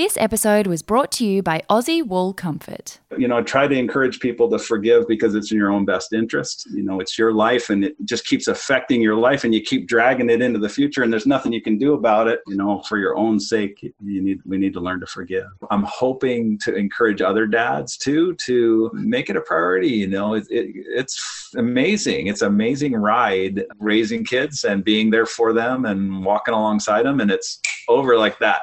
This episode was brought to you by Aussie Wool Comfort. You know, try to encourage people to forgive because it's in your own best interest. You know, it's your life and it just keeps affecting your life and you keep dragging it into the future and there's nothing you can do about it. You know, for your own sake, you need we need to learn to forgive. I'm hoping to encourage other dads too to make it a priority. You know, it, it, it's amazing. It's an amazing ride raising kids and being there for them and walking alongside them and it's over like that.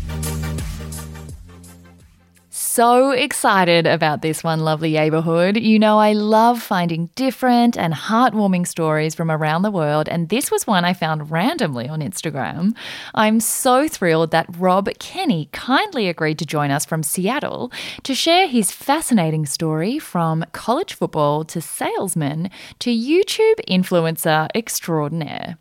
so excited about this one, lovely neighborhood. You know, I love finding different and heartwarming stories from around the world, and this was one I found randomly on Instagram. I'm so thrilled that Rob Kenney kindly agreed to join us from Seattle to share his fascinating story from college football to salesman to YouTube influencer extraordinaire.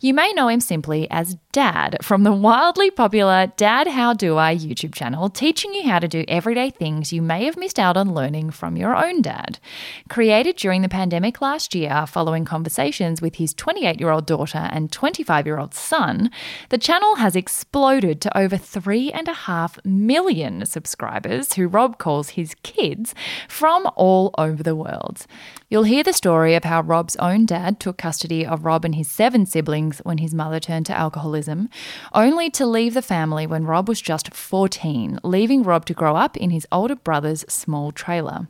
You may know him simply as Dad from the wildly popular Dad How Do I YouTube channel, teaching you how to do everyday things you may have missed out on learning from your own dad. Created during the pandemic last year following conversations with his 28 year old daughter and 25 year old son, the channel has exploded to over 3.5 million subscribers, who Rob calls his kids, from all over the world. You'll hear the story of how Rob's own dad took custody of Rob and his seven siblings when his mother turned to alcoholism, only to leave the family when Rob was just 14, leaving Rob to grow up in his older brother's small trailer.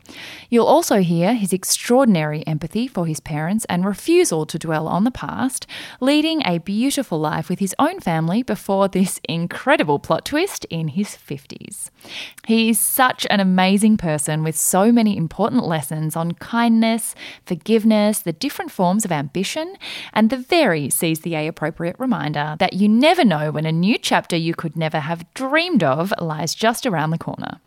You'll also hear his extraordinary empathy for his parents and refusal to dwell on the past, leading a beautiful life with his own family before this incredible plot twist in his 50s. He is such an amazing person with so many important lessons on kindness, forgiveness, the different forms of ambition, and the very seize the Yay appropriate reminder that you never know when a new chapter you could never have dreamed of lies just around the corner.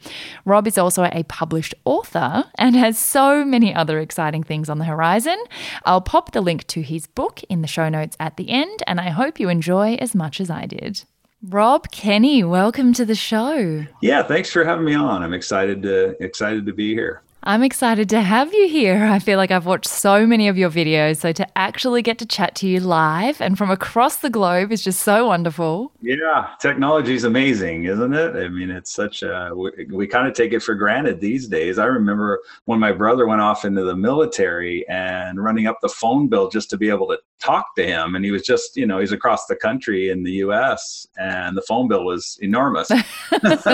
Rob is also a published author and has so many other exciting things on the horizon. I'll pop the link to his book in the show notes at the end, and I hope you enjoy as much as I did. Rob Kenney, welcome to the show. Yeah, thanks for having me on. I'm excited to excited to be here. I'm excited to have you here. I feel like I've watched so many of your videos, so to actually get to chat to you live and from across the globe is just so wonderful. Yeah, technology is amazing, isn't it? I mean, it's such a, we, we kind of take it for granted these days. I remember when my brother went off into the military and running up the phone bill just to be able to talk to him. And he was just, you know, he's across the country in the US and the phone bill was enormous.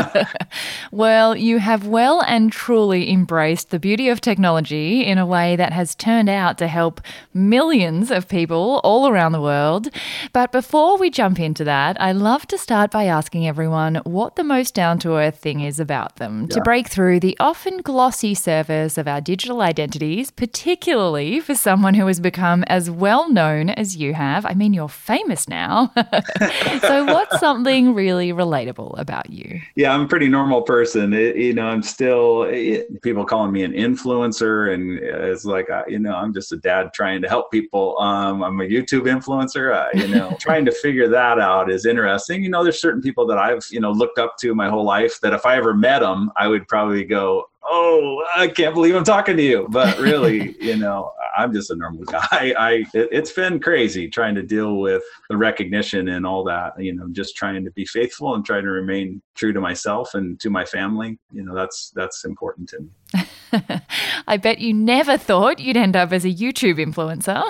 well, you have well and truly embraced the beauty of technology in a way that has turned out to help millions of people all around the world. But before we jump into that, I love to start by asking everyone what the most down to earth thing is about them yeah. to break through the often glossy surface of our digital identities, particularly for someone who has become as well known as you have. I mean, you're famous now. so, what's something really relatable about you? Yeah, I'm a pretty normal person. It, you know, I'm still, it, people calling me an influencer, and it's like uh, you know I'm just a dad trying to help people. Um, I'm a YouTube influencer. Uh, you know, trying to figure that out is interesting. You know, there's certain people that I've you know looked up to my whole life that if I ever met them, I would probably go, oh, I can't believe I'm talking to you. But really, you know, I'm just a normal guy. I it, has been crazy trying to deal with the recognition and all that. You know, just trying to be faithful and trying to remain true to myself and to my family. You know, that's that's important to me. I bet you never thought you'd end up as a YouTube influencer.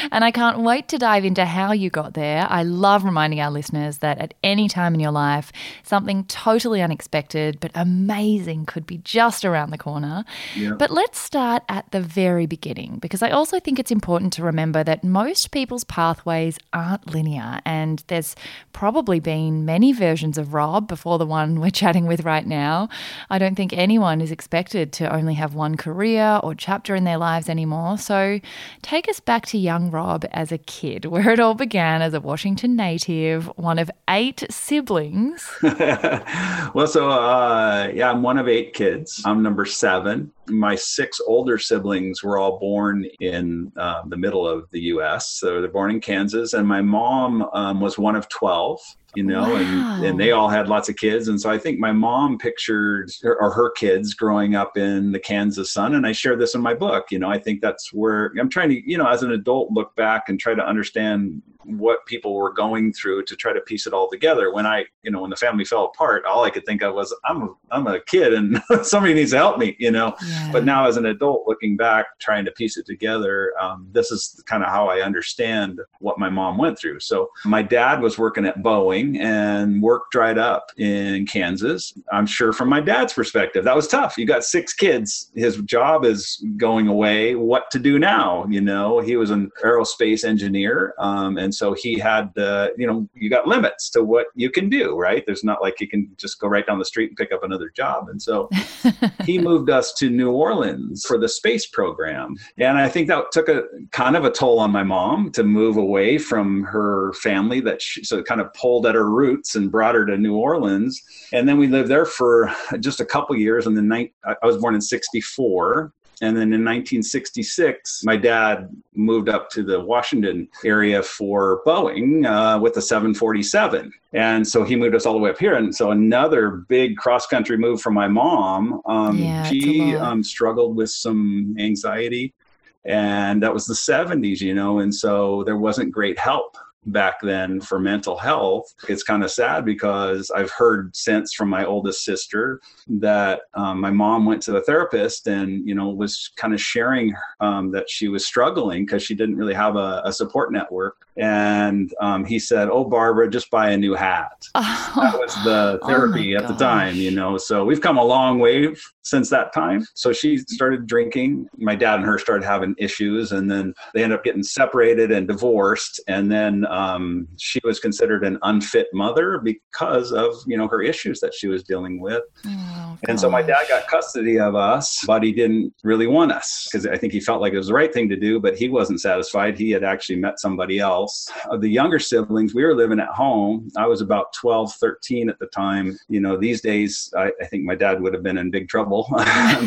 and I can't wait to dive into how you got there. I love reminding our listeners that at any time in your life, something totally unexpected but amazing could be just around the corner. Yeah. But let's start at the very beginning because I also think it's important to remember that most people's pathways aren't linear and there's probably been many versions of Rob before the one we're chatting with right now. I don't think anyone is expected to only have one career or chapter in their lives anymore. So take us back to young Rob as a kid, where it all began as a Washington native, one of eight siblings. well, so uh, yeah, I'm one of eight kids. I'm number seven. My six older siblings were all born in uh, the middle of the U.S. So they're born in Kansas, and my mom um, was one of 12 you know, wow. and, and they all had lots of kids. And so I think my mom pictured her, or her kids growing up in the Kansas sun. And I share this in my book. You know, I think that's where I'm trying to, you know, as an adult, look back and try to understand what people were going through to try to piece it all together. When I, you know, when the family fell apart, all I could think of was I'm a, I'm a kid and somebody needs to help me, you know. Yeah. But now as an adult, looking back, trying to piece it together, um, this is kind of how I understand what my mom went through. So my dad was working at Boeing and work dried up in Kansas. I'm sure from my dad's perspective, that was tough. You got six kids. His job is going away. What to do now? You know, he was an aerospace engineer. Um, and so he had, uh, you know, you got limits to what you can do, right? There's not like you can just go right down the street and pick up another job. And so he moved us to New Orleans for the space program. And I think that took a kind of a toll on my mom to move away from her family that she, so it kind of pulled at her roots and brought her to New Orleans. And then we lived there for just a couple years. And then I was born in 64. And then in 1966, my dad moved up to the Washington area for Boeing uh, with the 747. And so he moved us all the way up here. And so another big cross country move for my mom. Um, yeah, she um, struggled with some anxiety. And that was the 70s, you know, and so there wasn't great help back then for mental health. It's kind of sad because I've heard since from my oldest sister that um, my mom went to the therapist and, you know, was kind of sharing um, that she was struggling because she didn't really have a, a support network. And um, he said, Oh, Barbara, just buy a new hat. Oh, that was the oh therapy oh at the time, you know. So we've come a long way since that time. So she started drinking. My dad and her started having issues, and then they ended up getting separated and divorced. And then um, she was considered an unfit mother because of you know her issues that she was dealing with. Oh, and so my dad got custody of us, but he didn't really want us because I think he felt like it was the right thing to do, but he wasn't satisfied. He had actually met somebody else. Of the younger siblings, we were living at home. I was about 12, 13 at the time. You know, these days, I, I think my dad would have been in big trouble,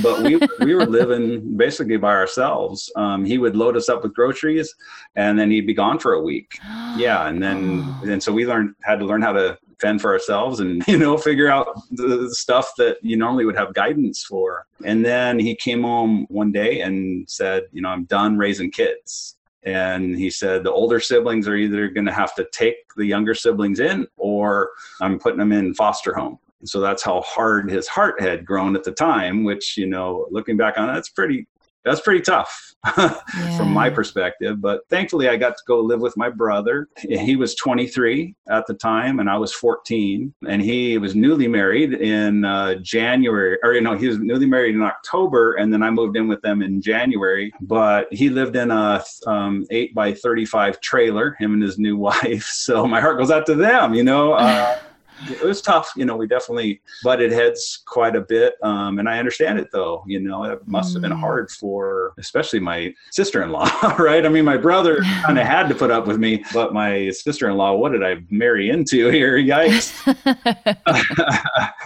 but we, we were living basically by ourselves. Um, he would load us up with groceries and then he'd be gone for a week. yeah and then and so we learned had to learn how to fend for ourselves and you know figure out the stuff that you normally would have guidance for and then he came home one day and said you know i'm done raising kids and he said the older siblings are either going to have to take the younger siblings in or i'm putting them in foster home. So that's how hard his heart had grown at the time which you know looking back on it, that's pretty that's pretty tough yeah. from my perspective. But thankfully, I got to go live with my brother. He was 23 at the time, and I was 14. And he was newly married in uh, January, or you know, he was newly married in October, and then I moved in with them in January. But he lived in a um, eight by 35 trailer, him and his new wife. So my heart goes out to them, you know. Uh, it was tough. You know, we definitely butted heads quite a bit. Um, and I understand it though. You know, it must have been mm. hard for especially my sister in law, right? I mean, my brother kind of had to put up with me, but my sister in law, what did I marry into here? Yikes.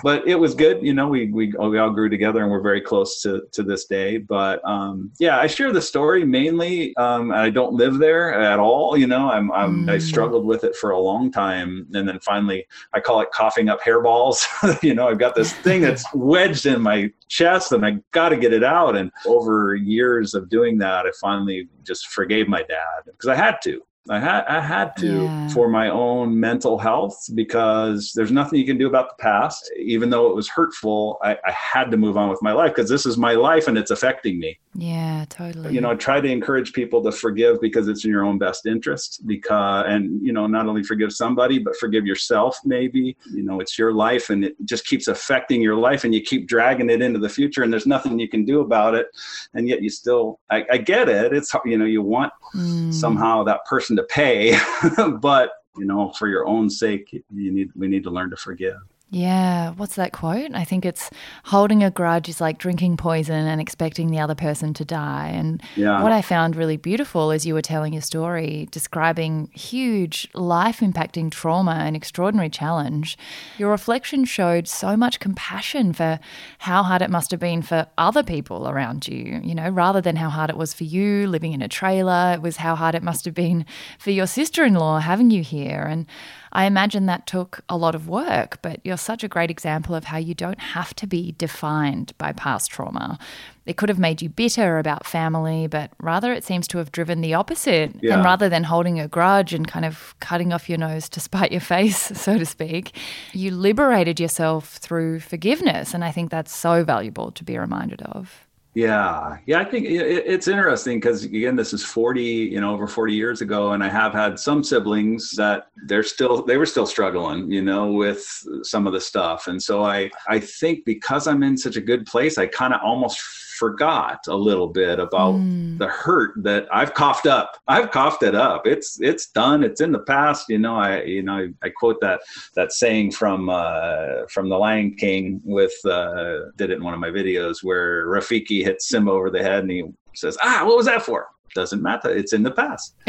but it was good. You know, we, we, we all grew together and we're very close to, to this day. But um, yeah, I share the story mainly. Um, I don't live there at all. You know, I'm, I'm mm. I struggled with it for a long time. And then finally, I call it like coughing up hairballs. you know, I've got this thing that's wedged in my chest and I got to get it out. And over years of doing that, I finally just forgave my dad because I had to I had I had to Yeah. for my own mental health because there's nothing you can do about the past. Even though it was hurtful, I, I had to move on with my life because this is my life and it's affecting me. Yeah, totally. You know, I try to encourage people to forgive because it's in your own best interest. Because and you know, not only forgive somebody, but forgive yourself. Maybe you know, it's your life and it just keeps affecting your life, and you keep dragging it into the future, and there's nothing you can do about it. And yet, you still, I, I get it. It's you know, you want Mm. somehow that person to pay but you know for your own sake you need we need to learn to forgive Yeah, what's that quote? I think it's holding a grudge is like drinking poison and expecting the other person to die. And Yeah. what I found really beautiful as you were telling your story, describing huge life impacting trauma and extraordinary challenge, your reflection showed so much compassion for how hard it must have been for other people around you, you know, rather than how hard it was for you living in a trailer. It was how hard it must have been for your sister in law having you here. And I imagine that took a lot of work, but you're such a great example of how you don't have to be defined by past trauma. It could have made you bitter about family, but rather it seems to have driven the opposite. Yeah. And rather than holding a grudge and kind of cutting off your nose to spite your face, so to speak, you liberated yourself through forgiveness. And I think that's so valuable to be reminded of. Yeah. Yeah i think it, it's interesting because again this is 40 you know over 40 years ago and i have had some siblings that they're still they were still struggling you know with some of the stuff. And so i i think because i'm in such a good place i kind of almost forgot a little bit about Mm. the hurt that I've coughed up. I've coughed it up. It's it's done. It's in the past. You know, I you know I, I quote that that saying from uh, from the Lion King with uh, did it in one of my videos where Rafiki hits Simba over the head and he says, "Ah, what was that for?" Doesn't matter. It's in the past.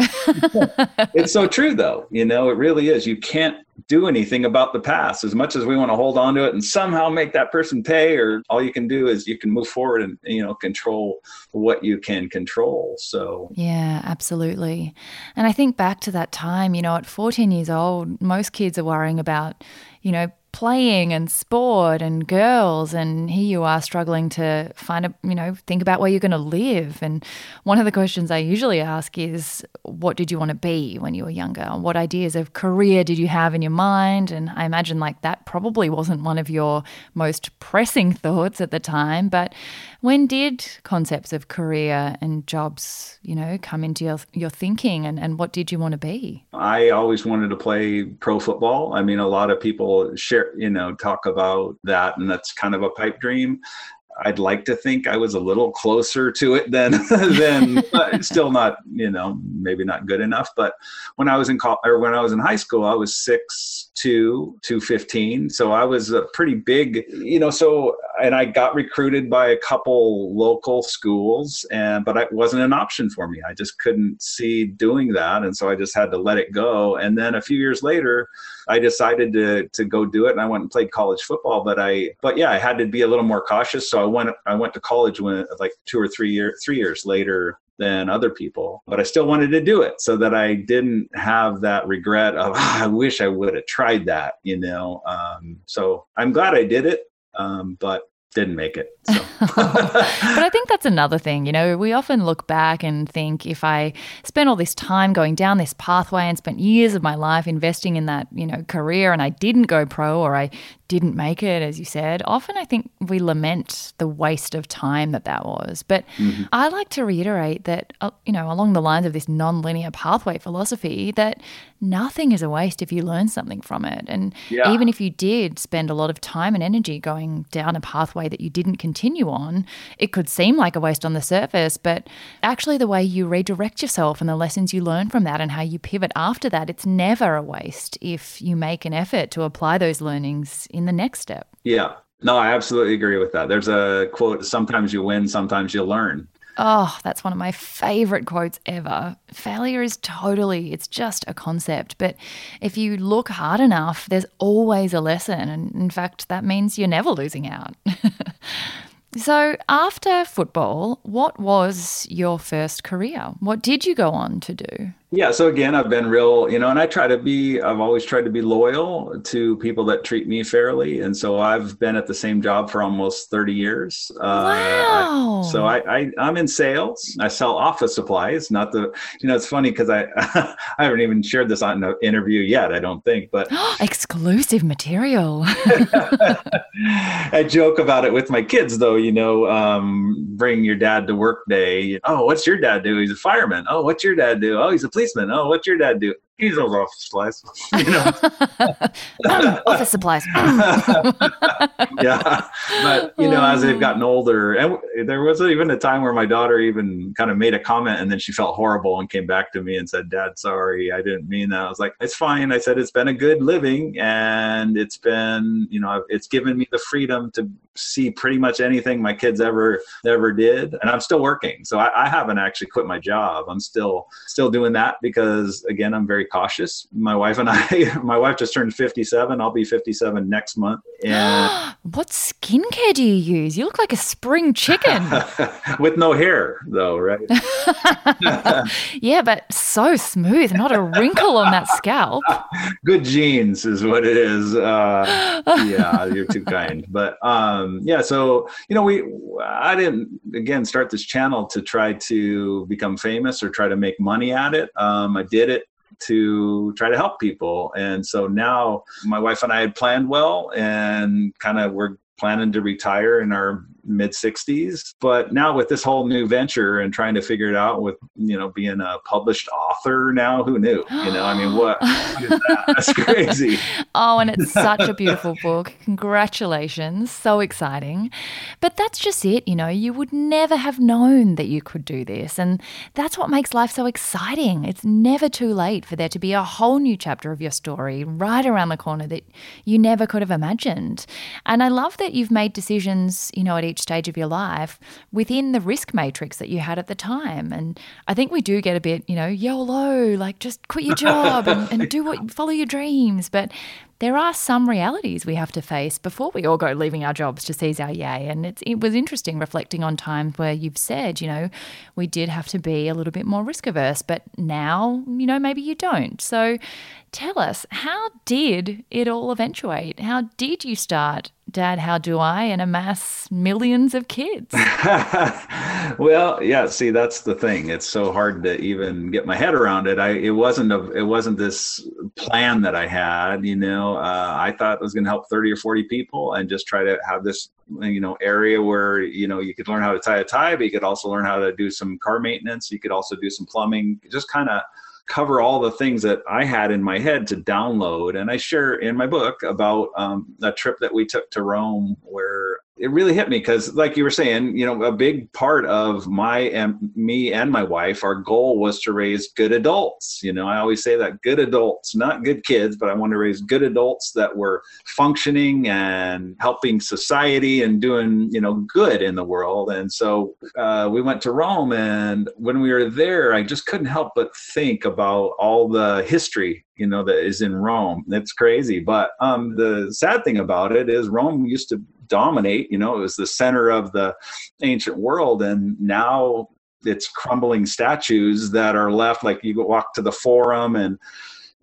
it's so true though. You know, it really is. You can't do anything about the past as much as we want to hold on to it and somehow make that person pay or all you can do is you can move forward and you know control what you can control so Yeah, absolutely. And I think back to that time, you know, at 14 years old, most kids are worrying about, you know, playing and sport and girls and here you are struggling to find a you know think about where you're going to live. And one of the questions i usually ask is what did you want to be when you were younger? What ideas of career did you have in your mind? And i imagine like that probably wasn't one of your most pressing thoughts at the time but when did concepts of career and jobs you know come into your, your thinking and, and what did you want to be i always wanted to play pro football i mean a lot of people share you know talk about that and that's kind of a pipe dream I'd like to think I was a little closer to it than than still not you know maybe not good enough. But when I was in col- or when I was in high school, I was six two two fifteen, so I was a pretty big you know. So and I got recruited by a couple local schools, and but it wasn't an option for me. I just couldn't see doing that, and so I just had to let it go. And then a few years later. I decided to to go do it, and I went and played college football. But I, but yeah, I had to be a little more cautious. So I went I went to college when like two or three years three years later than other people. But I still wanted to do it so that I didn't have that regret of "Ah, I wish I would have tried that. You know. Um, so I'm glad I did it, um, but didn't make it. So. but I think that's another thing. You know, we often look back and think if I spent all this time going down this pathway and spent years of my life investing in that, you know, career and I didn't go pro or I didn't make it, as you said, often I think we lament the waste of time that that was. But Mm-hmm. I like to reiterate that, uh, you know, along the lines of this non-linear pathway philosophy, that nothing is a waste if you learn something from it. And Yeah. even if you did spend a lot of time and energy going down a pathway that you didn't continue on, it could seem like a waste on the surface, but actually, the way you redirect yourself and the lessons you learn from that and how you pivot after that, it's never a waste if you make an effort to apply those learnings in the next step. yeah. No, I absolutely agree with that. There's a quote: "Sometimes you win, sometimes you learn." Oh, that's one of my favorite quotes ever. Failure is totally, it's just a concept. But if you look hard enough, there's always a lesson. And in fact, that means you're never losing out. so, after football, what was your first career? What did you go on to do? Yeah. So again, I've been real, you know, and I try to be, I've always tried to be loyal to people that treat me fairly. And so I've been at the same job for almost 30 years. Uh, wow. I, so I, I, I'm in sales. I sell office supplies, not the, you know, it's funny because I, I haven't even shared this on an interview yet, I don't think, but exclusive material. I joke about it with my kids though, you know, um, bring your dad to work day. Oh, what's your dad do? He's a fireman. Oh, what's your dad do? Oh, he's a police policeman. Oh, what's your dad do? He's those office supplies. You know, office supplies. yeah, but you know, as they've gotten older, and there was even a time where my daughter even kind of made a comment, and then she felt horrible and came back to me and said, "Dad, sorry, I didn't mean that." I was like, "It's fine." I said, "It's been a good living, and it's been, you know, it's given me the freedom to see pretty much anything my kids ever ever did, and I'm still working. So I, I haven't actually quit my job. I'm still still doing that because again, I'm very cautious. My wife and I, my wife just turned 57. I'll be 57 next month. And what skincare do you use? You look like a spring chicken. With no hair, though, right? yeah, but so smooth, not a wrinkle on that scalp. Good genes is what it is. Uh, yeah, you're too kind. But um, yeah, so you know, we I didn't again start this channel to try to become famous or try to make money at it. Um, I did it to try to help people. And so now my wife and I had planned well and kind of we're planning to retire in our mid 60s but now with this whole new venture and trying to figure it out with you know being a published author now who knew? You know i mean what, what is that? that's crazy. Oh and it's such a beautiful book. Congratulations. So exciting. But that's just it you know. You would never have known that you could do this and that's what makes life so exciting. It's never too late for there to be a whole new chapter of your story right around the corner that you never could have imagined. And i love that you've made decisions you know at each stage of your life within the risk matrix that you had at the time. And I think we do get a bit, you know, YOLO, like just quit your job and, and do what, follow your dreams. But there are some realities we have to face before we all go leaving our jobs to seize our yay. And it was interesting reflecting on times where you've said, you know, we did have to be a little bit more risk averse, but now, you know, maybe you don't. So tell us, how did it all eventuate? How did you start Dad, how do I and amass millions of kids? well, yeah, see that's the thing. It's so hard to even get my head around it. I it wasn't a it wasn't this plan that I had, you know. Uh, I thought it was going to help 30 or 40 people and just try to have this you know area where you know you could learn how to tie a tie, but you could also learn how to do some car maintenance, you could also do some plumbing, just kind of cover all the things that I had in my head to download. And I share in my book about um, a trip that we took to Rome where it really hit me because like you were saying you know a big part of my and me and my wife our goal was to raise good adults. You know i always say that good adults not good kids but i want to raise good adults that were functioning and helping society and doing you know good in the world. And so uh, we went to rome and when we were there i just couldn't help but think about all the history you know that is in rome. It's crazy but um, the sad thing about it is rome used to dominate. You know, it was the center of the ancient world, and now it's crumbling statues that are left. Like you go walk to the Forum and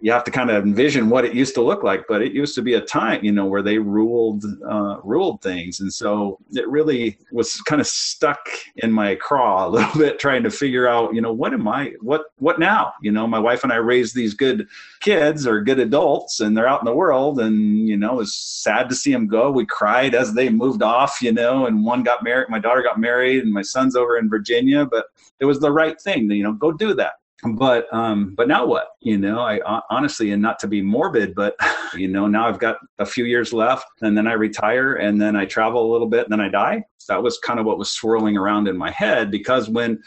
you have to kind of envision what it used to look like but it used to be a time you know where they ruled uh, ruled things. And so it really was kind of stuck in my craw a little bit trying to figure out you know what am i what what now? You know my wife and i raised these good kids or good adults and they're out in the world and you know it's sad to see them go. We cried as they moved off you know and one got married my daughter got married and my son's over in virginia but it was the right thing you know go do that but um but now what? You know i honestly and not to be morbid but you know now i've got a few years left and then i retire and then i travel a little bit and then i die. That was kind of what was swirling around in my head because when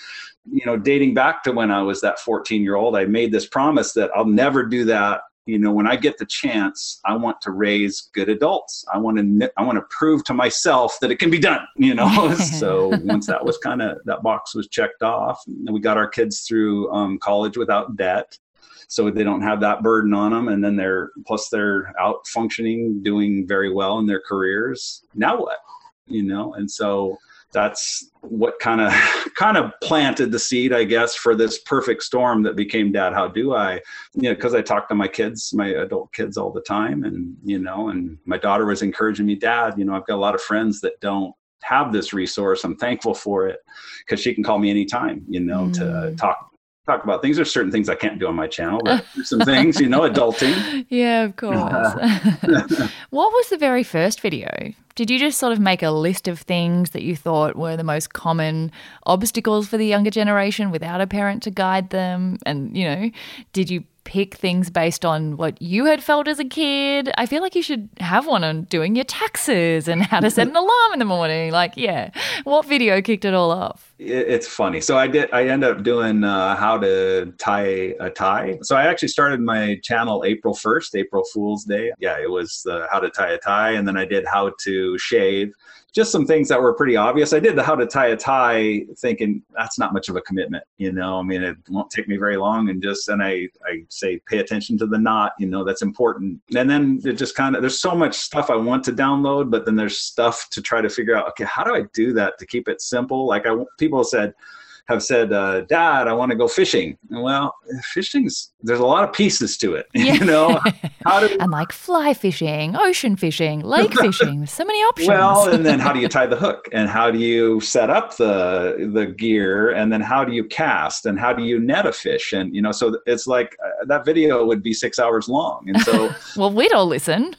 you know dating back to when i was that 14 year old i made this promise that i'll never do that you know when i get the chance i want to raise good adults. I want to i want to prove to myself that it can be done you know? So once that was kind of that box was checked off we got our kids through um, college without debt so they don't have that burden on them and then they're plus they're out functioning doing very well in their careers. Now what? You know and so that's what kind of kind of planted the seed i guess for this perfect storm that became dad how do i you know because i talk to my kids my adult kids all the time and you know and my daughter was encouraging me dad you know i've got a lot of friends that don't have this resource i'm thankful for it because she can call me anytime you know mm. to talk talk about things. There's certain things I can't do on my channel, but some things, you know, adulting. Yeah, of course. what was the very first video? Did you just sort of make a list of things that you thought were the most common obstacles for the younger generation without a parent to guide them? And, you know, did you pick things based on what you had felt as a kid. I feel like you should have one on doing your taxes and how to set an alarm in the morning. Like, yeah, what video kicked it all off? It's funny. So I did. I end up doing uh, how to tie a tie. So I actually started my channel April first, April Fool's Day. Yeah, it was uh, how to tie a tie, and then I did how to shave just some things that were pretty obvious. I did the how to tie a tie thinking that's not much of a commitment, you know. I mean, it won't take me very long and just and I I say pay attention to the knot, you know, that's important. And then it just kind of there's so much stuff I want to download, but then there's stuff to try to figure out, okay, how do I do that to keep it simple? Like I people said have said, uh, "Dad, I want to go fishing." Well, fishing's there's a lot of pieces to it, yeah. you know. How do and like fly fishing, ocean fishing, lake fishing, There's so many options. Well, and then how do you tie the hook, and how do you set up the the gear, and then how do you cast, and how do you net a fish, and you know, so it's like uh, that video would be six hours long, and so well, we'd all listen.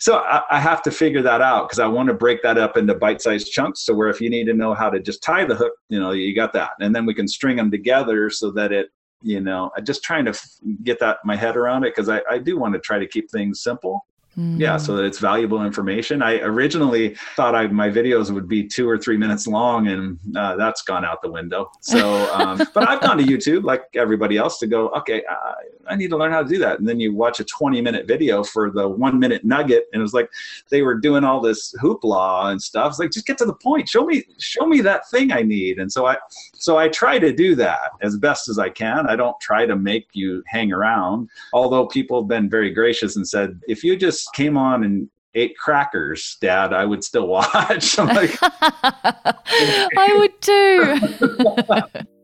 so I, I have to figure that out because I want to break that up into bite-sized chunks. So where if you need to know how to just tie the hook you know you got that and then we can string them together so that it you know i just trying to get that my head around it because I, I do want to try to keep things simple Mm. Yeah, so that it's valuable information. I originally thought I, my videos would be two or three minutes long, and uh, that's gone out the window. So, um, but I've gone to YouTube like everybody else to go, okay, I, I, need to learn how to do that. And then you watch a 20 minute video for the one minute nugget, and it was like they were doing all this hoopla and stuff. It's like just get to the point. Show me, show me that thing I need. And so I, so I try to do that as best as I can. I don't try to make you hang around. Although people have been very gracious and said, if you just came on and ate crackers, Dad, I would still watch. I'm like, I would too.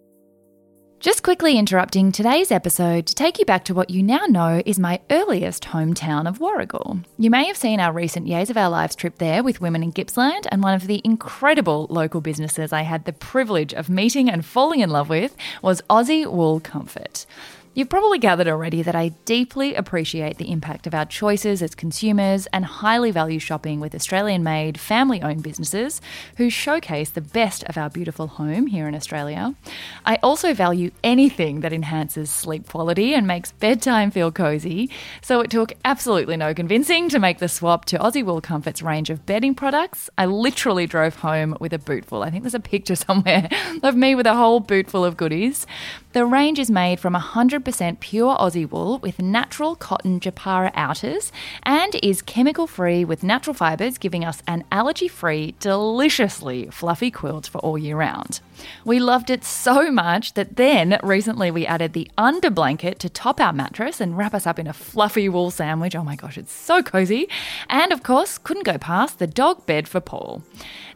Just quickly interrupting today's episode to take you back to what you now know is my earliest hometown of Warragul. You may have seen our recent Years of Our Lives trip there with women in Gippsland, and one of the incredible local businesses I had the privilege of meeting and falling in love with was Aussie Wool Comfort. You've probably gathered already that I deeply appreciate the impact of our choices as consumers and highly value shopping with Australian made, family owned businesses who showcase the best of our beautiful home here in Australia. I also value anything that enhances sleep quality and makes bedtime feel cozy, so it took absolutely no convincing to make the swap to Aussie Wool Comfort's range of bedding products. I literally drove home with a bootful. I think there's a picture somewhere of me with a whole bootful of goodies. The range is made from 100% pure Aussie wool with natural cotton Japara outers and is chemical free with natural fibres, giving us an allergy free, deliciously fluffy quilt for all year round. We loved it so much that then recently we added the under blanket to top our mattress and wrap us up in a fluffy wool sandwich. Oh my gosh, it's so cozy. And of course, couldn't go past the dog bed for Paul.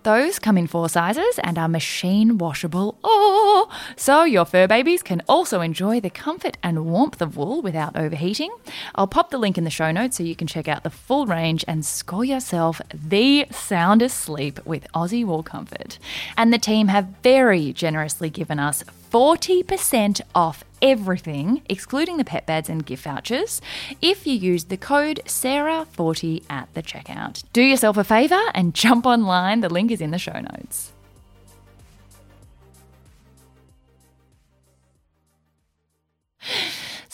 Those come in four sizes and are machine washable. Oh, so your fur babies can also enjoy the comfort and warmth of wool without overheating. I'll pop the link in the show notes so you can check out the full range and score yourself the soundest sleep with Aussie Wool Comfort. And the team have very generously given us 40% off everything, excluding the pet beds and gift vouchers, if you use the code SARAH40 at the checkout. Do yourself a favour and jump online. The link is in the show notes.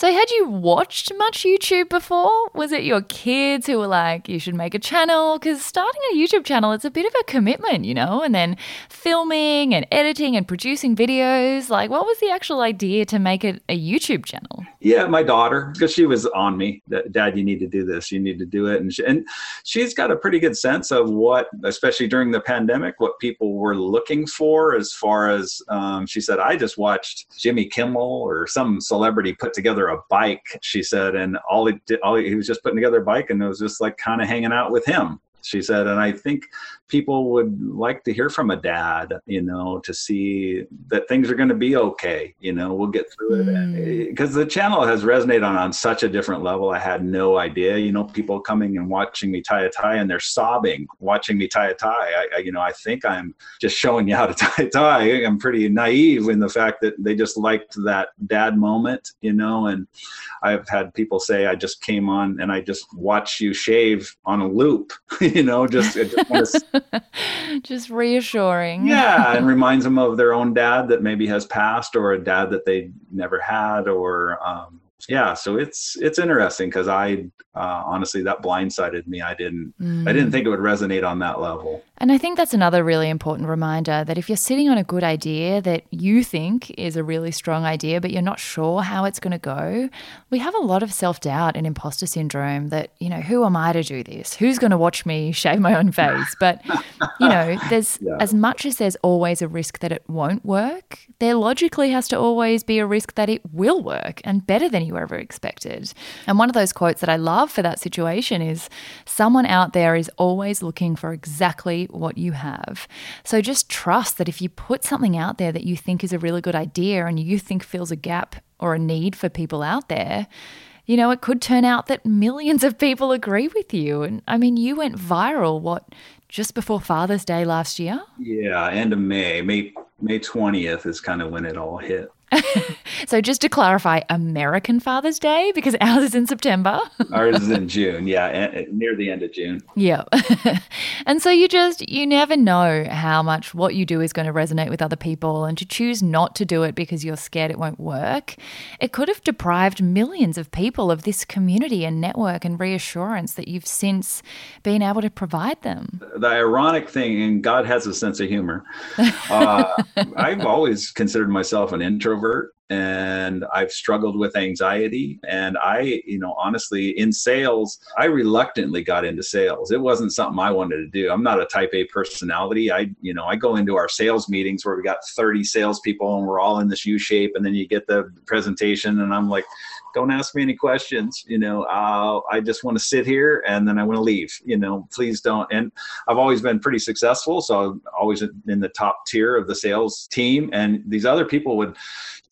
So, had you watched much YouTube before? Was it your kids who were like, you should make a channel? Because starting a YouTube channel, it's a bit of a commitment, you know? And then filming and editing and producing videos. Like, what was the actual idea to make it a YouTube channel? Yeah, my daughter, because she was on me that, Dad, you need to do this, you need to do it. And, she, and she's got a pretty good sense of what, especially during the pandemic, what people were looking for as far as um, she said, I just watched Jimmy Kimmel or some celebrity put together together a bike, she said, and all he did, all he, he was just putting together a bike, and it was just like kind of hanging out with him. She said, and I think people would like to hear from a dad, you know, to see that things are going to be okay. You know, we'll get through mm. it because the channel has resonated on, on such a different level. I had no idea, you know, people coming and watching me tie a tie and they're sobbing watching me tie a tie. I, I you know, I think I'm just showing you how to tie a tie. I'm pretty naive in the fact that they just liked that dad moment, you know, and I've had people say, I just came on and I just watched you shave on a loop, you know, just, just, just reassuring. Yeah. And reminds them of their own dad that maybe has passed or a dad that they never had or, um, yeah so it's it's interesting because i uh, honestly that blindsided me i didn't mm. i didn't mm. think it would resonate on that level and i think that's another really important reminder that if you're sitting on a good idea that you think is a really strong idea but you're not sure how it's going to go we have a lot of self-doubt and imposter syndrome that you know who am i to do this who's going to watch me shave my own face but you know there's yeah. as much as there's always a risk that it won't work there logically has to always be a risk that it will work and better than you ever expected. And one of those quotes that I love for that situation is someone out there is always looking for exactly what you have. So just trust that if you put something out there that you think is a really good idea and you think fills a gap or a need for people out there, you know, it could turn out that millions of people agree with you. And I mean, you went viral, what, just before Father's Day last year? Yeah, end of May. May May 20th is kind of when it all hit. so just to clarify, American Father's Day because ours is in September. ours is in June. Yeah, near the end of June. Yeah. and so you just you never know how much what you do is going to resonate with other people and to choose not to do it because you're scared it won't work. It could have deprived millions of people of this community and network and reassurance that you've since been able to provide them. The ironic thing and God has a sense of humor. Uh, I've always considered myself an introvert and I've struggled with anxiety. And I, you know, honestly, in sales, I reluctantly got into sales. It wasn't something I wanted to do. I'm not a type A personality. I, you know, I go into our sales meetings where we got 30 salespeople and we're all in this U shape. And then you get the presentation, and I'm like, don't ask me any questions. You know, I'll, I just want to sit here and then I want to leave. You know, please don't. And I've always been pretty successful. So I'm always in the top tier of the sales team. And these other people would,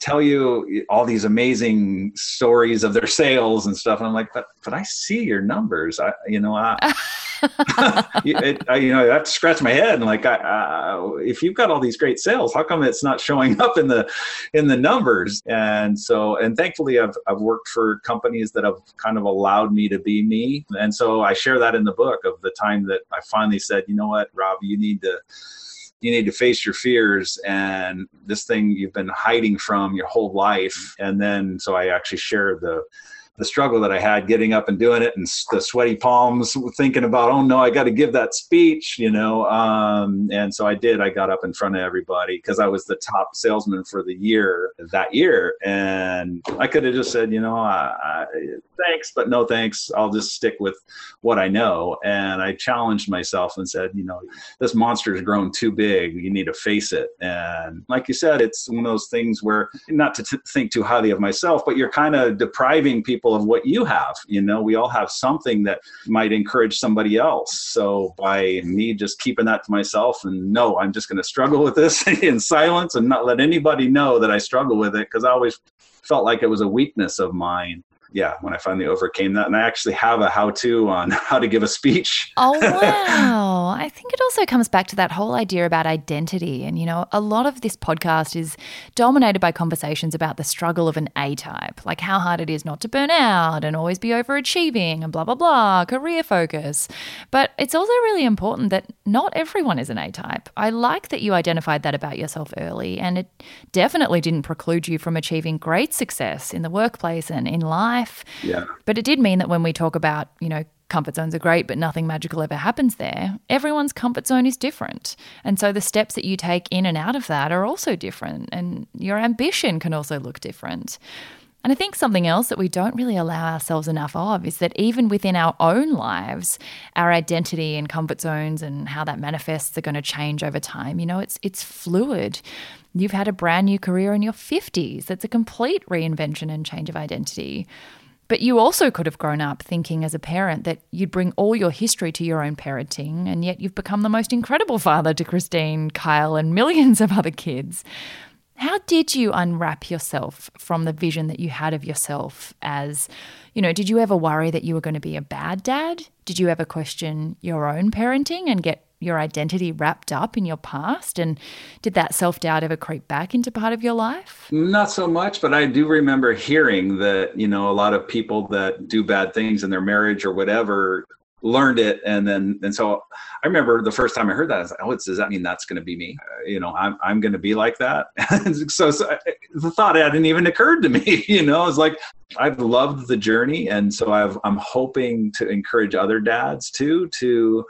tell you all these amazing stories of their sales and stuff. And I'm like, but but I see your numbers. I you know I. it, I, you know, I have to scratch my head and like, I, uh, if you've got all these great sales, how come it's not showing up in the in the numbers? And so, and thankfully, I've I've worked for companies that have kind of allowed me to be me. And so, I share that in the book of the time that I finally said, you know what, Rob, you need to you need to face your fears and this thing you've been hiding from your whole life. And then, so I actually shared the the struggle that I had getting up and doing it and the sweaty palms thinking about, oh no, I got to give that speech, you know. Um, and so I did. I got up in front of everybody because I was the top salesman for the year that year. And I could have just said, you know, I, I, thanks, but no thanks. I'll just stick with what I know. And I challenged myself and said, you know, this monster has grown too big. You need to face it. And like you said, it's one of those things where not to t- think too highly of myself, but you're kind of depriving people people of what you have. You know, we all have something that might encourage somebody else. So by me just keeping that to myself and no, I'm just going to struggle with this in silence and not let anybody know that I struggle with it because I always felt like it was a weakness of mine yeah, when I finally overcame that, and I actually have a how-to on how to give a speech. Oh wow! I think it also comes back to that whole idea about identity, and you know, a lot of this podcast is dominated by conversations about the struggle of an A-type, like how hard it is not to burn out and always be overachieving and blah blah blah, career focus. But it's also really important that not everyone is an A-type. I like that you identified that about yourself early, and it definitely didn't preclude you from achieving great success in the workplace and in life life. Yeah. But it did mean that when we talk about, you know, comfort zones are great, but nothing magical ever happens there, everyone's comfort zone is different. And so the steps that you take in and out of that are also different. And your ambition can also look different. And I think something else that we don't really allow ourselves enough of is that even within our own lives, our identity and comfort zones and how that manifests are going to change over time. You know, it's it's fluid. You've had a brand new career in your 50s. That's a complete reinvention and change of identity. But you also could have grown up thinking as a parent that you'd bring all your history to your own parenting, and yet you've become the most incredible father to Christine, Kyle, and millions of other kids. How did you unwrap yourself from the vision that you had of yourself as, you know, did you ever worry that you were going to be a bad dad? Did you ever question your own parenting and get your identity wrapped up in your past? And did that self doubt ever creep back into part of your life? Not so much, but I do remember hearing that, you know, a lot of people that do bad things in their marriage or whatever learned it. And then and so i remember the first time i heard that i was like oh does that mean that's going to be me? Uh, you know i'm, I'm going to be like that? So, so the thought hadn't even occurred to me you know? It's like i've loved the journey. And so i've i'm hoping to encourage other dads too to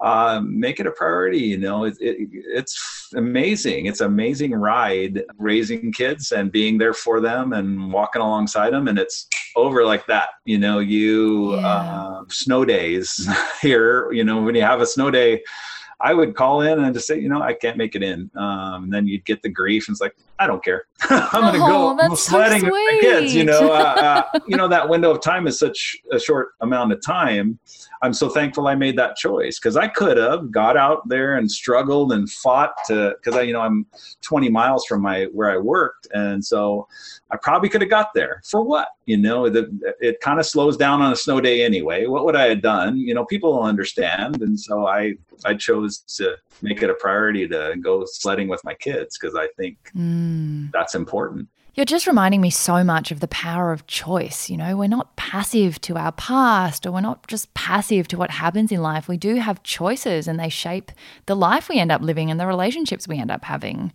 um, make it a priority. You know, it, it, it's amazing. It's amazing ride raising kids and being there for them and walking alongside them. And it's over like that. You know, you yeah. uh, snow days here. You know, when you have a snow day. I would call in and just say, you know, I can't make it in. Um, and then you'd get the grief, and it's like, I don't care. I'm going to oh, go. Sledding so with my kids. You know, uh, uh, you know that window of time is such a short amount of time I'm so thankful I made that choice because I could have got out there and struggled and fought to because I you know I'm 20 miles from my where I worked and so I probably could have got there for what you know the, it kind of slows down on a snow day anyway what would I have done you know people will understand and so I I chose to make it a priority to go sledding with my kids because I think mm. that's important you're just reminding me so much of the power of choice. You know, we're not passive to our past or we're not just passive to what happens in life. We do have choices and they shape the life we end up living and the relationships we end up having.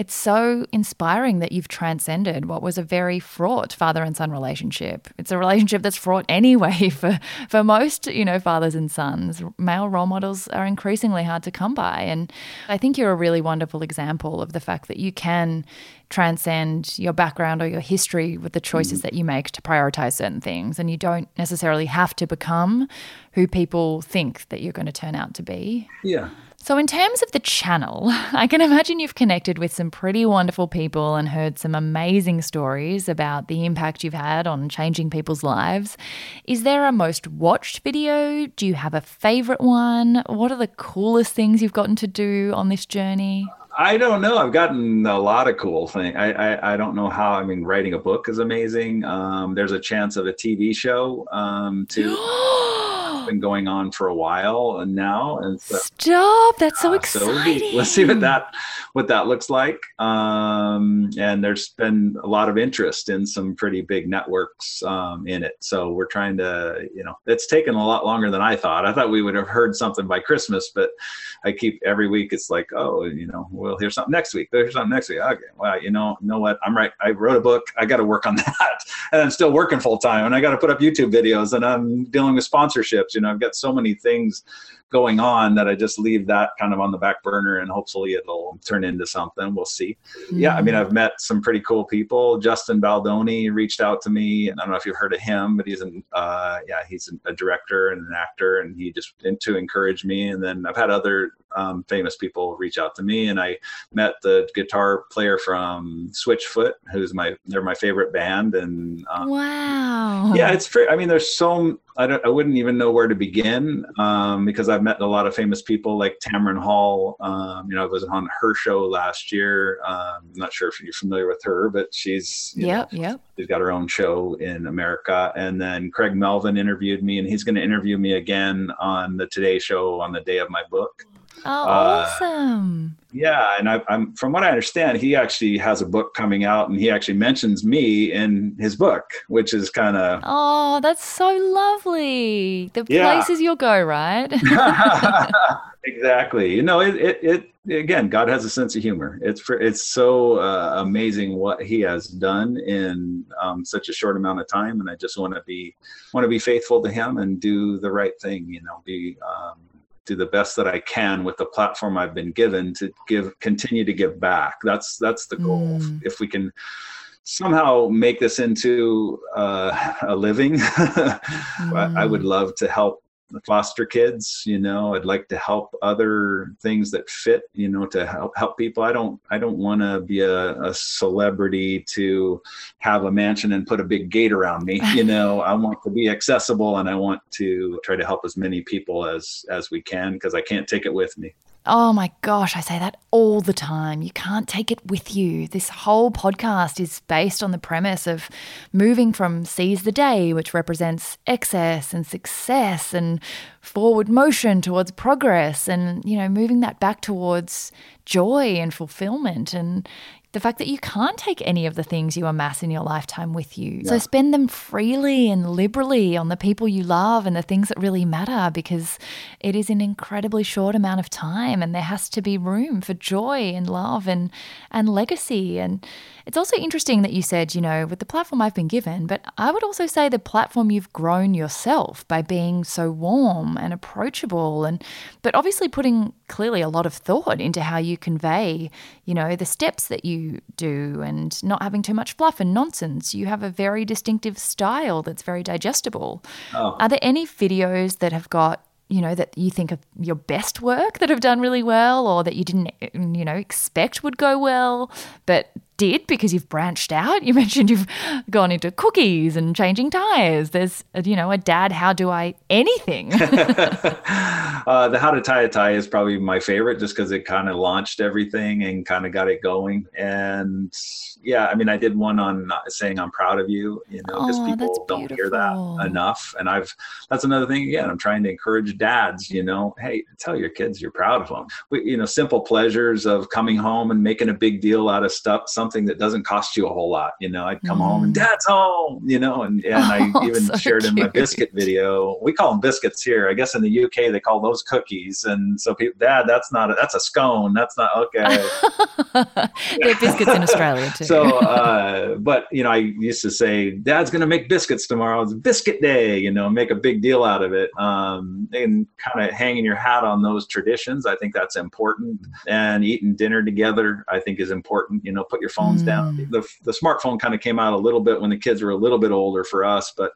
It's so inspiring that you've transcended what was a very fraught father and son relationship. It's a relationship that's fraught anyway for, for most, you know, fathers and sons. Male role models are increasingly hard to come by. And I think you're a really wonderful example of the fact that you can transcend your background or your history with the choices mm. that you make to prioritize certain things. And you don't necessarily have to become who people think that you're going to turn out to be. Yeah. So, in terms of the channel, I can imagine you've connected with some pretty wonderful people and heard some amazing stories about the impact you've had on changing people's lives. Is there a most watched video? Do you have a favorite one? What are the coolest things you've gotten to do on this journey? I don't know. I've gotten a lot of cool things. I, I, I don't know how. I mean, writing a book is amazing. Um, there's a chance of a TV show um, too. been going on for a while and now. And so, Stop! That's so uh, exciting. So let's see what that what that looks like. Um, and there's been a lot of interest in some pretty big networks um, in it. So we're trying to, you know, it's taken a lot longer than I thought. I thought we would have heard something by Christmas, but I keep every week. It's like, oh, you know, we'll hear something next week. There's something next week. Okay, well, you know, you know what? I'm right. I wrote a book. I got to work on that, and I'm still working full time, and I got to put up YouTube videos, and I'm dealing with sponsorships. You know, I've got so many things going on that I just leave that kind of on the back burner and hopefully it'll turn into something. We'll see. Mm-hmm. Yeah, I mean, I've met some pretty cool people. Justin Baldoni reached out to me, and I don't know if you've heard of him, but he's an uh, yeah, he's a director and an actor, and he just to encourage me. And then I've had other um, famous people reach out to me, and I met the guitar player from Switchfoot, who's my they're my favorite band, and um, wow, yeah, it's. True. I mean, there's so I don't I wouldn't even know where to begin um, because I've met a lot of famous people like Tamron Hall. Um, you know, I was on her show last year. Um, I'm not sure if you're familiar with her, but she's yeah, yeah. She's got her own show in America. And then Craig Melvin interviewed me, and he's going to interview me again on the Today Show on the day of my book. Oh, uh, awesome! Yeah, and I, am from what I understand, he actually has a book coming out, and he actually mentions me in his book, which is kind of oh, that's so lovely. The yeah. places you'll go, right? exactly. You know, it, it, it again, God has a sense of humor. It's for, it's so uh, amazing what He has done in um, such a short amount of time, and I just want to be want to be faithful to Him and do the right thing. You know, be um, do the best that I can with the platform I've been given to give continue to give back. That's that's the goal. Mm. If we can somehow make this into uh, a living, mm. I would love to help foster kids you know i'd like to help other things that fit you know to help help people. I don't i don't want to be a, a celebrity to have a mansion and put a big gate around me you know. I want to be accessible and i want to try to help as many people as as we can because i can't take it with me Oh my gosh, I say that all the time. You can't take it with you. This whole podcast is based on the premise of moving from seize the day, which represents excess and success and forward motion towards progress and, you know, moving that back towards joy and fulfillment. And, the fact that you can't take any of the things you amass in your lifetime with you. Yeah. So spend them freely and liberally on the people you love and the things that really matter because it is an incredibly short amount of time and there has to be room for joy and love and and legacy and it's also interesting that you said, you know, with the platform I've been given, but I would also say the platform you've grown yourself by being so warm and approachable and but obviously putting clearly a lot of thought into how you convey, you know, the steps that you do and not having too much fluff and nonsense. You have a very distinctive style that's very digestible. Oh. Are there any videos that have got you know that you think of your best work that have done really well or that you didn't you know expect would go well but did because you've branched out. You mentioned you've gone into cookies and changing tires. There's, you know, a dad, how do I anything? uh, the how to tie a tie is probably my favorite just because it kind of launched everything and kind of got it going. And yeah, I mean, I did one on saying I'm proud of you, you know, because oh, people don't hear that enough. And I've, that's another thing. Again, I'm trying to encourage dads, you know, hey, tell your kids you're proud of them. We, you know, simple pleasures of coming home and making a big deal out of stuff, something that doesn't cost you a whole lot. You know, I'd come mm. home and mm. dad's home, you know, and, and oh, I even so shared cute. in my biscuit video. We call them biscuits here. I guess in the UK they call those cookies. And so people, dad, that's not, a, that's a scone. That's not okay. They're biscuits in Australia too. So, uh, but you know, I used to say, dad's going to make biscuits tomorrow. It's biscuit day, you know, make a big deal out of it. Um, and kind of hanging your hat on those traditions. I think that's important. And eating dinner together, I think is important. You know, put your phones mm. down. The, the smartphone kind of came out a little bit when the kids were a little bit older for us, but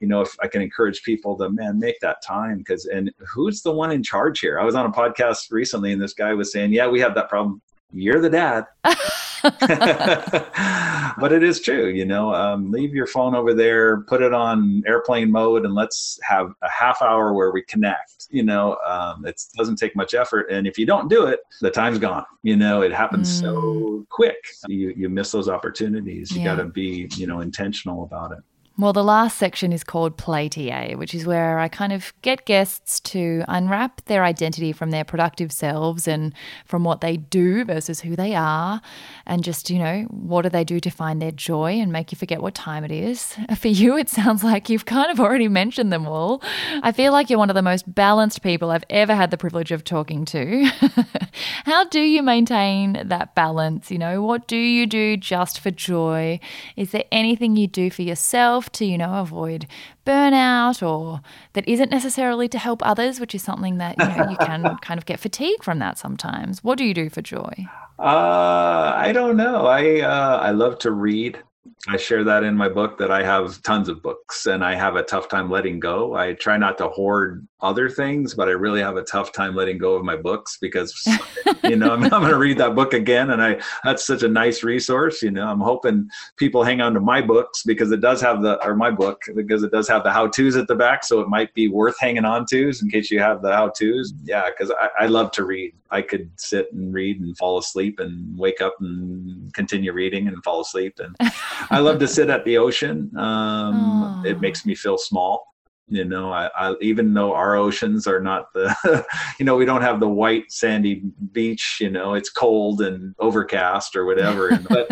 you know, if I can encourage people to man make that time because and who's the one in charge here? I was on a podcast recently and this guy was saying, yeah, we have that problem. You're the dad. but it is true, you know. Um, leave your phone over there, put it on airplane mode, and let's have a half hour where we connect. You know, um, it doesn't take much effort, and if you don't do it, the time's gone. You know, it happens mm. so quick. You you miss those opportunities. You yeah. got to be you know intentional about it. Well, the last section is called Play TA, which is where I kind of get guests to unwrap their identity from their productive selves and from what they do versus who they are. And just, you know, what do they do to find their joy and make you forget what time it is? For you, it sounds like you've kind of already mentioned them all. I feel like you're one of the most balanced people I've ever had the privilege of talking to. How do you maintain that balance? You know, what do you do just for joy? Is there anything you do for yourself? To, you know, avoid burnout or that isn't necessarily to help others, which is something that, you know, you can kind of get fatigued from that sometimes. What do you do for joy? Uh, I don't know. I, uh, I love to read. I share that in my book that I have tons of books and I have a tough time letting go. I try not to hoard other things, but I really have a tough time letting go of my books because you know I'm, I'm going to read that book again, and I that's such a nice resource. You know, I'm hoping people hang on to my books because it does have the or my book because it does have the how tos at the back, so it might be worth hanging on tos in case you have the how tos. Yeah, because I, I love to read. I could sit and read and fall asleep and wake up and continue reading and fall asleep. And I love to sit at the ocean. Um, it makes me feel small you know I, I, even though our oceans are not the you know we don't have the white sandy beach you know it's cold and overcast or whatever but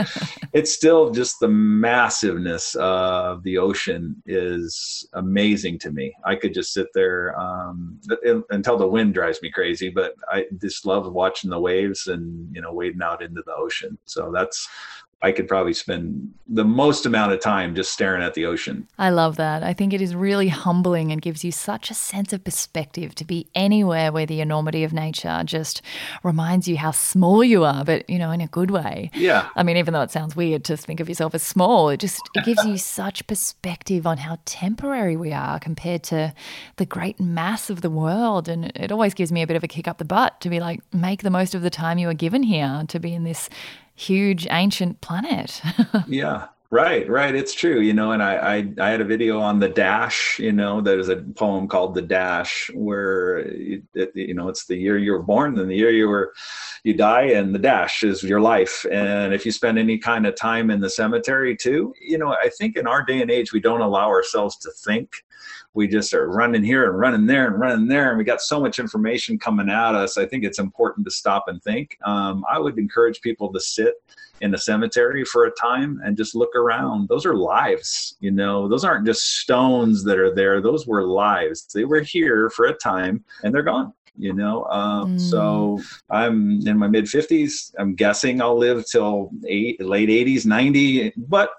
it's still just the massiveness of the ocean is amazing to me. I could just sit there um, until the wind drives me crazy but i just love watching the waves and you know wading out into the ocean. So that's I could probably spend the most amount of time just staring at the ocean. I love that. I think it is really humbling and gives you such a sense of perspective to be anywhere where the enormity of nature just reminds you how small you are, but you know, in a good way. Yeah. I mean, even though it sounds weird to think of yourself as small, it just it gives you such perspective on how temporary we are compared to the great mass of the world. And it always gives me a bit of a kick up the butt to be like, make the most of the time you are given here to be in this huge ancient planet. yeah. Right, right. It's true, you know. And I, I, I, had a video on the dash. You know, there's a poem called "The Dash," where it, you know it's the year you were born and the year you were, you die, and the dash is your life. And if you spend any kind of time in the cemetery too, you know, I think in our day and age we don't allow ourselves to think we just are running here and running there and running there and we got so much information coming at us i think it's important to stop and think um, i would encourage people to sit in a cemetery for a time and just look around. Those are lives you know. Those aren't just stones that are there. Those were lives. They were here for a time and they're gone you know. Um, mm. so i'm in my mid 50s i'm guessing i'll live till eight, late 80s 90 but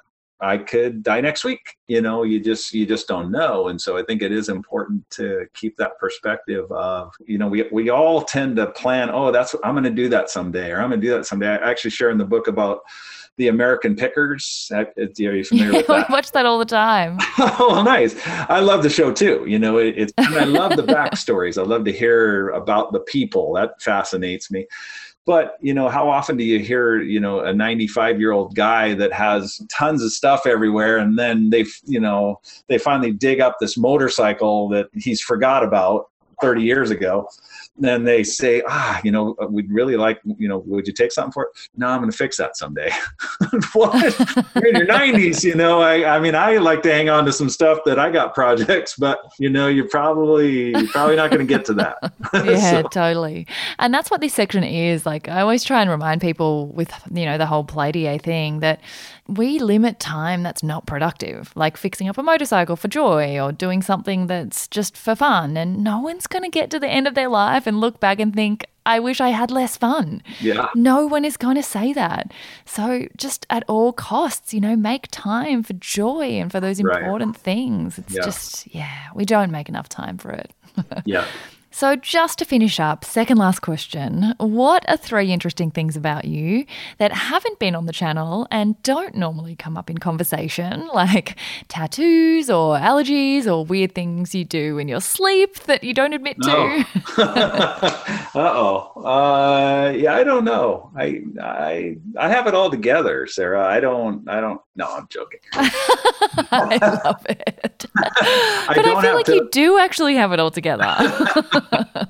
I could die next week. You know, you just you just don't know. And so I think it is important to keep that perspective of, you know, we we all tend to plan, oh, that's I'm gonna do that someday, or I'm gonna do that someday. I actually share in the book about the American Pickers. Are you familiar with that? I watch that all the time. oh, nice. I love the show too. You know, it, it's I love the backstories. I love to hear about the people. That fascinates me but you know how often do you hear you know a 95 year old guy that has tons of stuff everywhere and then they you know they finally dig up this motorcycle that he's forgot about 30 years ago then they say, ah, you know, uh, we'd really like, you know, would you take something for it? No, I'm going to fix that someday. what? You're in your 90s, you know. I, I mean, I like to hang on to some stuff that I got projects, but you know, you're probably you're probably not going to get to that. yeah, so. totally. And that's what this section is. Like, I always try and remind people with you know the whole Pleiadier thing that we limit time that's not productive, like fixing up a motorcycle for joy or doing something that's just for fun. And no one's going to get to the end of their life and look back and think, I wish I had less fun. Yeah. No one is going to say that. So just at all costs, you know, make time for joy and for those important right. things. It's yeah. just, yeah, we don't make enough time for it. yeah. So, just to finish up, second last question What are three interesting things about you that haven't been on the channel and don't normally come up in conversation, like tattoos or allergies or weird things you do in your sleep that you don't admit to? uh-oh. Uh, yeah, I don't know. I, I, I have it all together, Sarah. I don't, I don't, no, I'm joking. I love it. I but I, feel like to... you do actually have it all together.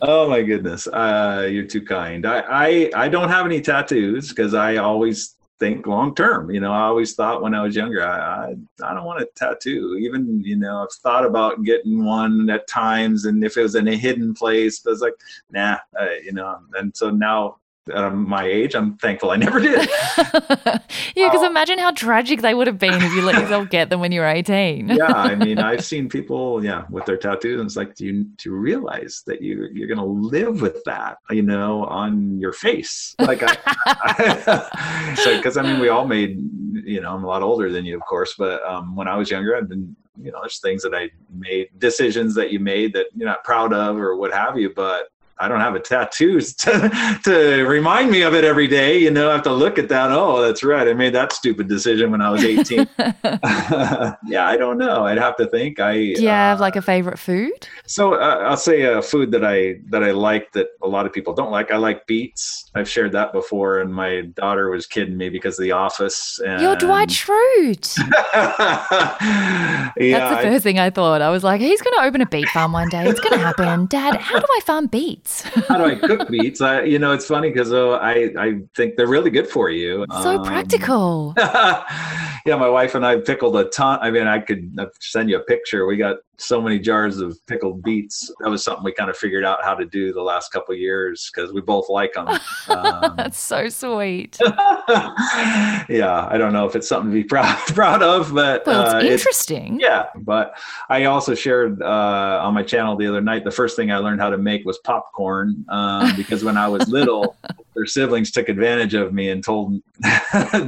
Oh my goodness, uh, you're too kind. I, I I don't have any tattoos because I always think long term. You know, I always thought when I was younger, I, I, I don't want a tattoo. Even you know, I've thought about getting one at times, and if it was in a hidden place, but I was like, nah, uh, you know. And so now um, my age, I'm thankful I never did. yeah, because uh, imagine how tragic they would have been if you let yourself get them when you were 18. yeah, I mean, I've seen people, yeah, with their tattoos, and it's like, do you do you realize that you you're gonna live with that, you know, on your face? Like, I, I, so because I mean, we all made, you know, I'm a lot older than you, of course, but um, when I was younger, I've been you know, there's things that I made, decisions that you made that you're not proud of or what have you, but I don't have a tattoos to, to remind me of it every day. You know, I have to look at that. Oh, that's right. I made that stupid decision when I was 18. yeah, I don't know. I'd have to think. I Do you uh, have like a favorite food? So uh, I'll say a food that I that I like that a lot of people don't like. I like beets. I've shared that before, and my daughter was kidding me because of The Office. And... You're Dwight Schrute. yeah, That's the first I... thing I thought. I was like, he's going to open a beet farm one day. It's going to happen. Dad, how do I farm beets? How do I cook beets? I, you know, it's funny because oh, I, I think they're really good for you. So um, practical. yeah, my wife and I pickled a ton. I mean, I could send you a picture. We got so many jars of pickled beets. That was something we kind of figured out how to do the last couple years because we both like them. Um, That's so sweet. yeah, I don't know if it's something to be proud proud of, but well, it's uh, interesting. It's, yeah, but I also shared uh, on my channel the other night. The first thing I learned how to make was popcorn um, because when I was little, their siblings took advantage of me and told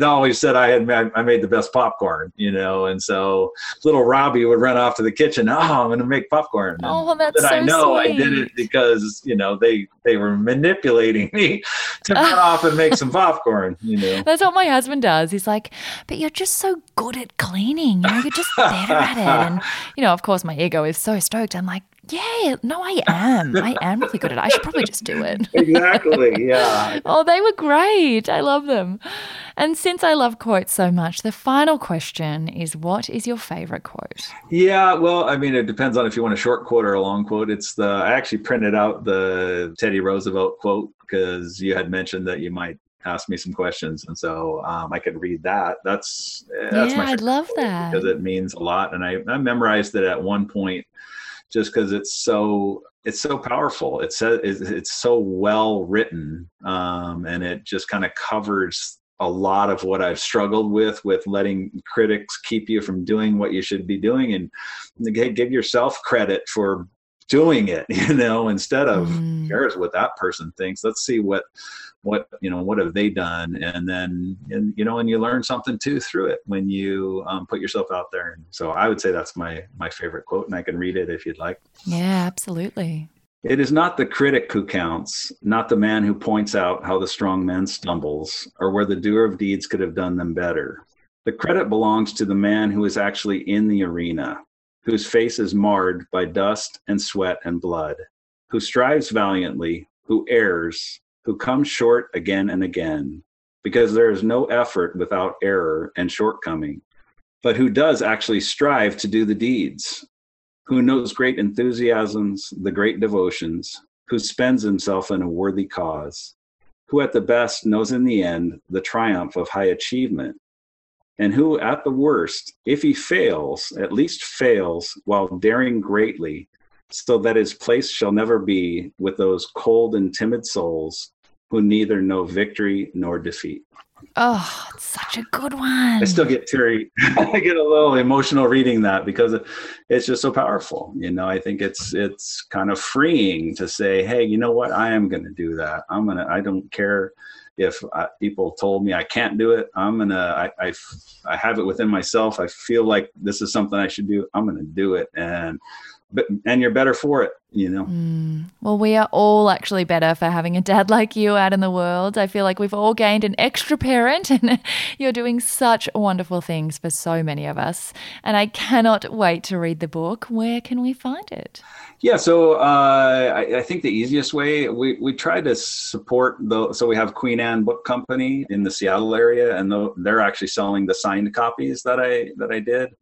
always said I had I made the best popcorn, you know, and so little Robbie would run off to the kitchen. Oh, I'm going to make popcorn. And oh, that's so I know sweet. I did it because you know they they were manipulating me to run off and make some popcorn. You know, that's what my husband does. He's like, "But you're just so good at cleaning. You know, you're just better at it." And you know, of course, my ego is so stoked. I'm like, yeah, no, I am. I am really good at it. I should probably just do it. exactly. Yeah. oh, they were great. I love them. And since I love quotes so much, the final question is what is your favorite quote? Yeah, well, I mean, it depends on if you want a short quote or a long quote. It's the, I actually printed out the Teddy Roosevelt quote because you had mentioned that you might ask me some questions and so um, i could read that that's that's yeah, my i'd love that because it means a lot and I, I memorized it at one point just because it's so it's so powerful. It's it's so well written, um, and it just kind of covers a lot of what I've struggled with with letting critics keep you from doing what you should be doing, and give yourself credit for doing it. You know, instead of mm. cares what that person thinks. Let's see what what you know what have they done? And then and you know and you learn something too through it when you um, put yourself out there. And so i would say that's my my favorite quote and i can read it if you'd like. Yeah absolutely. It is not the critic who counts not the man who points out how the strong man stumbles or where the doer of deeds could have done them better. The credit belongs to the man who is actually in the arena whose face is marred by dust and sweat and blood who strives valiantly who errs who come short again and again, because there is no effort without error and shortcoming, but who does actually strive to do the deeds, who knows great enthusiasms, the great devotions, who spends himself in a worthy cause, who at the best knows in the end the triumph of high achievement, and who at the worst, if he fails, at least fails while daring greatly, so that his place shall never be with those cold and timid souls who neither know victory nor defeat. Oh, it's such a good one. I still get teary. I get a little emotional reading that because it's just so powerful. You know, I think it's it's kind of freeing to say, "Hey, you know what? I am going to do that. I'm going to I don't care if I, people told me I can't do it. I'm going to I, I I have it within myself. I feel like this is something I should do. I'm going to do it." And and you're better for it you know. Mm. well we are all actually better for having a dad like you out in the world. I feel like we've all gained an extra parent and you're doing such wonderful things for so many of us. And i cannot wait to read the book. Where can we find it? Yeah so uh, I, I, think the easiest way we, we try to support the so we have queen anne book company in the seattle area and they're actually selling the signed copies that i that i did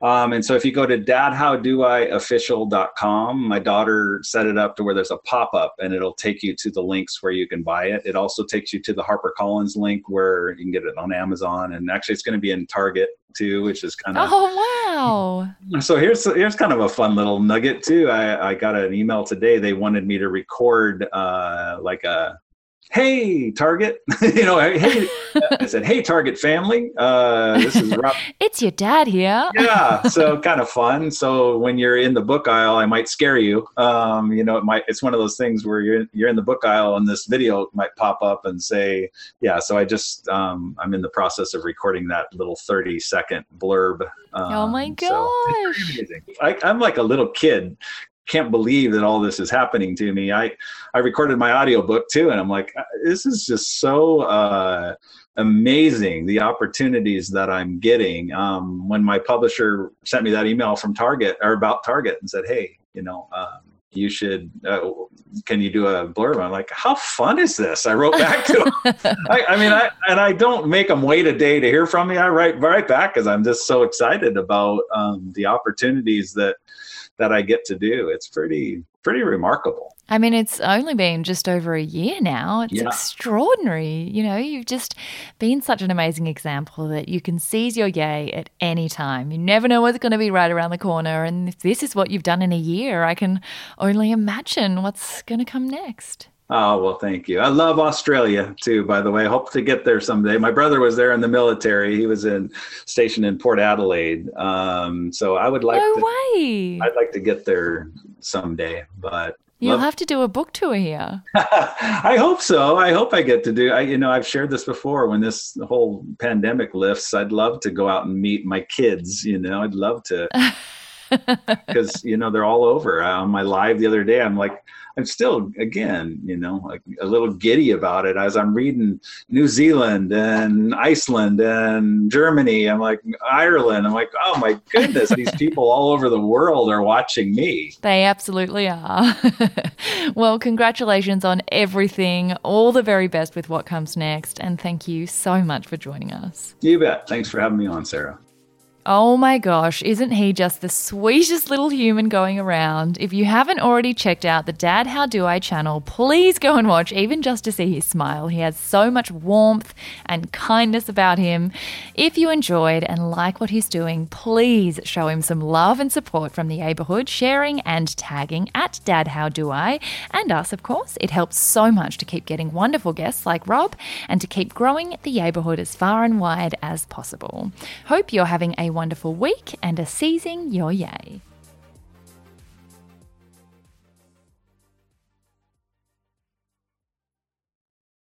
um, and so if you go to dadhowdoiofficial.com, my daughter set it up to where there's a pop up and it'll take you to the links where you can buy it. It also takes you to the HarperCollins link where you can get it on Amazon. And actually, it's going to be in Target too, which is kind of. Oh, wow. So here's, here's kind of a fun little nugget too. I, I got an email today. They wanted me to record uh, like a hey target. You know hey i said hey target family. Uh this is rob. It's your dad here. Yeah so kind of fun. So when you're in the book aisle i might scare you. Um you know it might it's one of those things where you're you're in the book aisle and this video might pop up and say yeah so i just um i'm in the process of recording that little 30 second blurb. Um, oh my gosh. so I, i'm like a little kid can't believe that all this is happening to me. I I recorded my audiobook too, and I'm like, uh, this is just so uh, amazing. The opportunities that I'm getting. Um, when my publisher sent me that email from Target or about Target and said, hey, you know. Um, you should uh, can you do a blurb i'm like how fun is this i wrote back to him I, I, mean i and i don't make them wait a day to hear from me i write right back because i'm just so excited about um, the opportunities that that I get to do. It's pretty mm. pretty remarkable. I mean, it's only been just over a year now. It's yeah. extraordinary. You know, you've just been such an amazing example that you can seize your yay at any time. You never know what's going to be right around the corner. And if this is what you've done in a year, I can only imagine what's going to come next. Oh, well, thank you. I love Australia too, by the way. I hope to get there someday. My brother was there in the military. He was in stationed in Port Adelaide. Um, so I would like no to, way. I'd like to get there someday, but You'll Love- have to do a book tour here. I hope so. I hope I get to do. I, you know, I've shared this before. When this whole pandemic lifts, I'd love to go out and meet my kids. You know, I'd love to because you know they're all over. Uh, on my live the other day, I'm like, I'm still again, you know, like a little giddy about it as I'm reading New Zealand and Iceland and Germany. I'm like Ireland. I'm like, oh my goodness, these people all over the world are watching me. They absolutely are. well, congratulations on everything. All the very best with what comes next. And thank you so much for joining us. You bet. Thanks for having me on, Sarah. Oh my gosh, isn't he just the sweetest little human going around? If you haven't already checked out the Dad How Do I channel, please go and watch, even just to see his smile. He has so much warmth and kindness about him. If you enjoyed and like what he's doing, please show him some love and support from the neighborhood, sharing and tagging at Dad How Do I, and us, of course. It helps so much to keep getting wonderful guests like Rob and to keep growing the neighborhood as far and wide as possible. Hope you're having a wonderful week and are seizing your yay.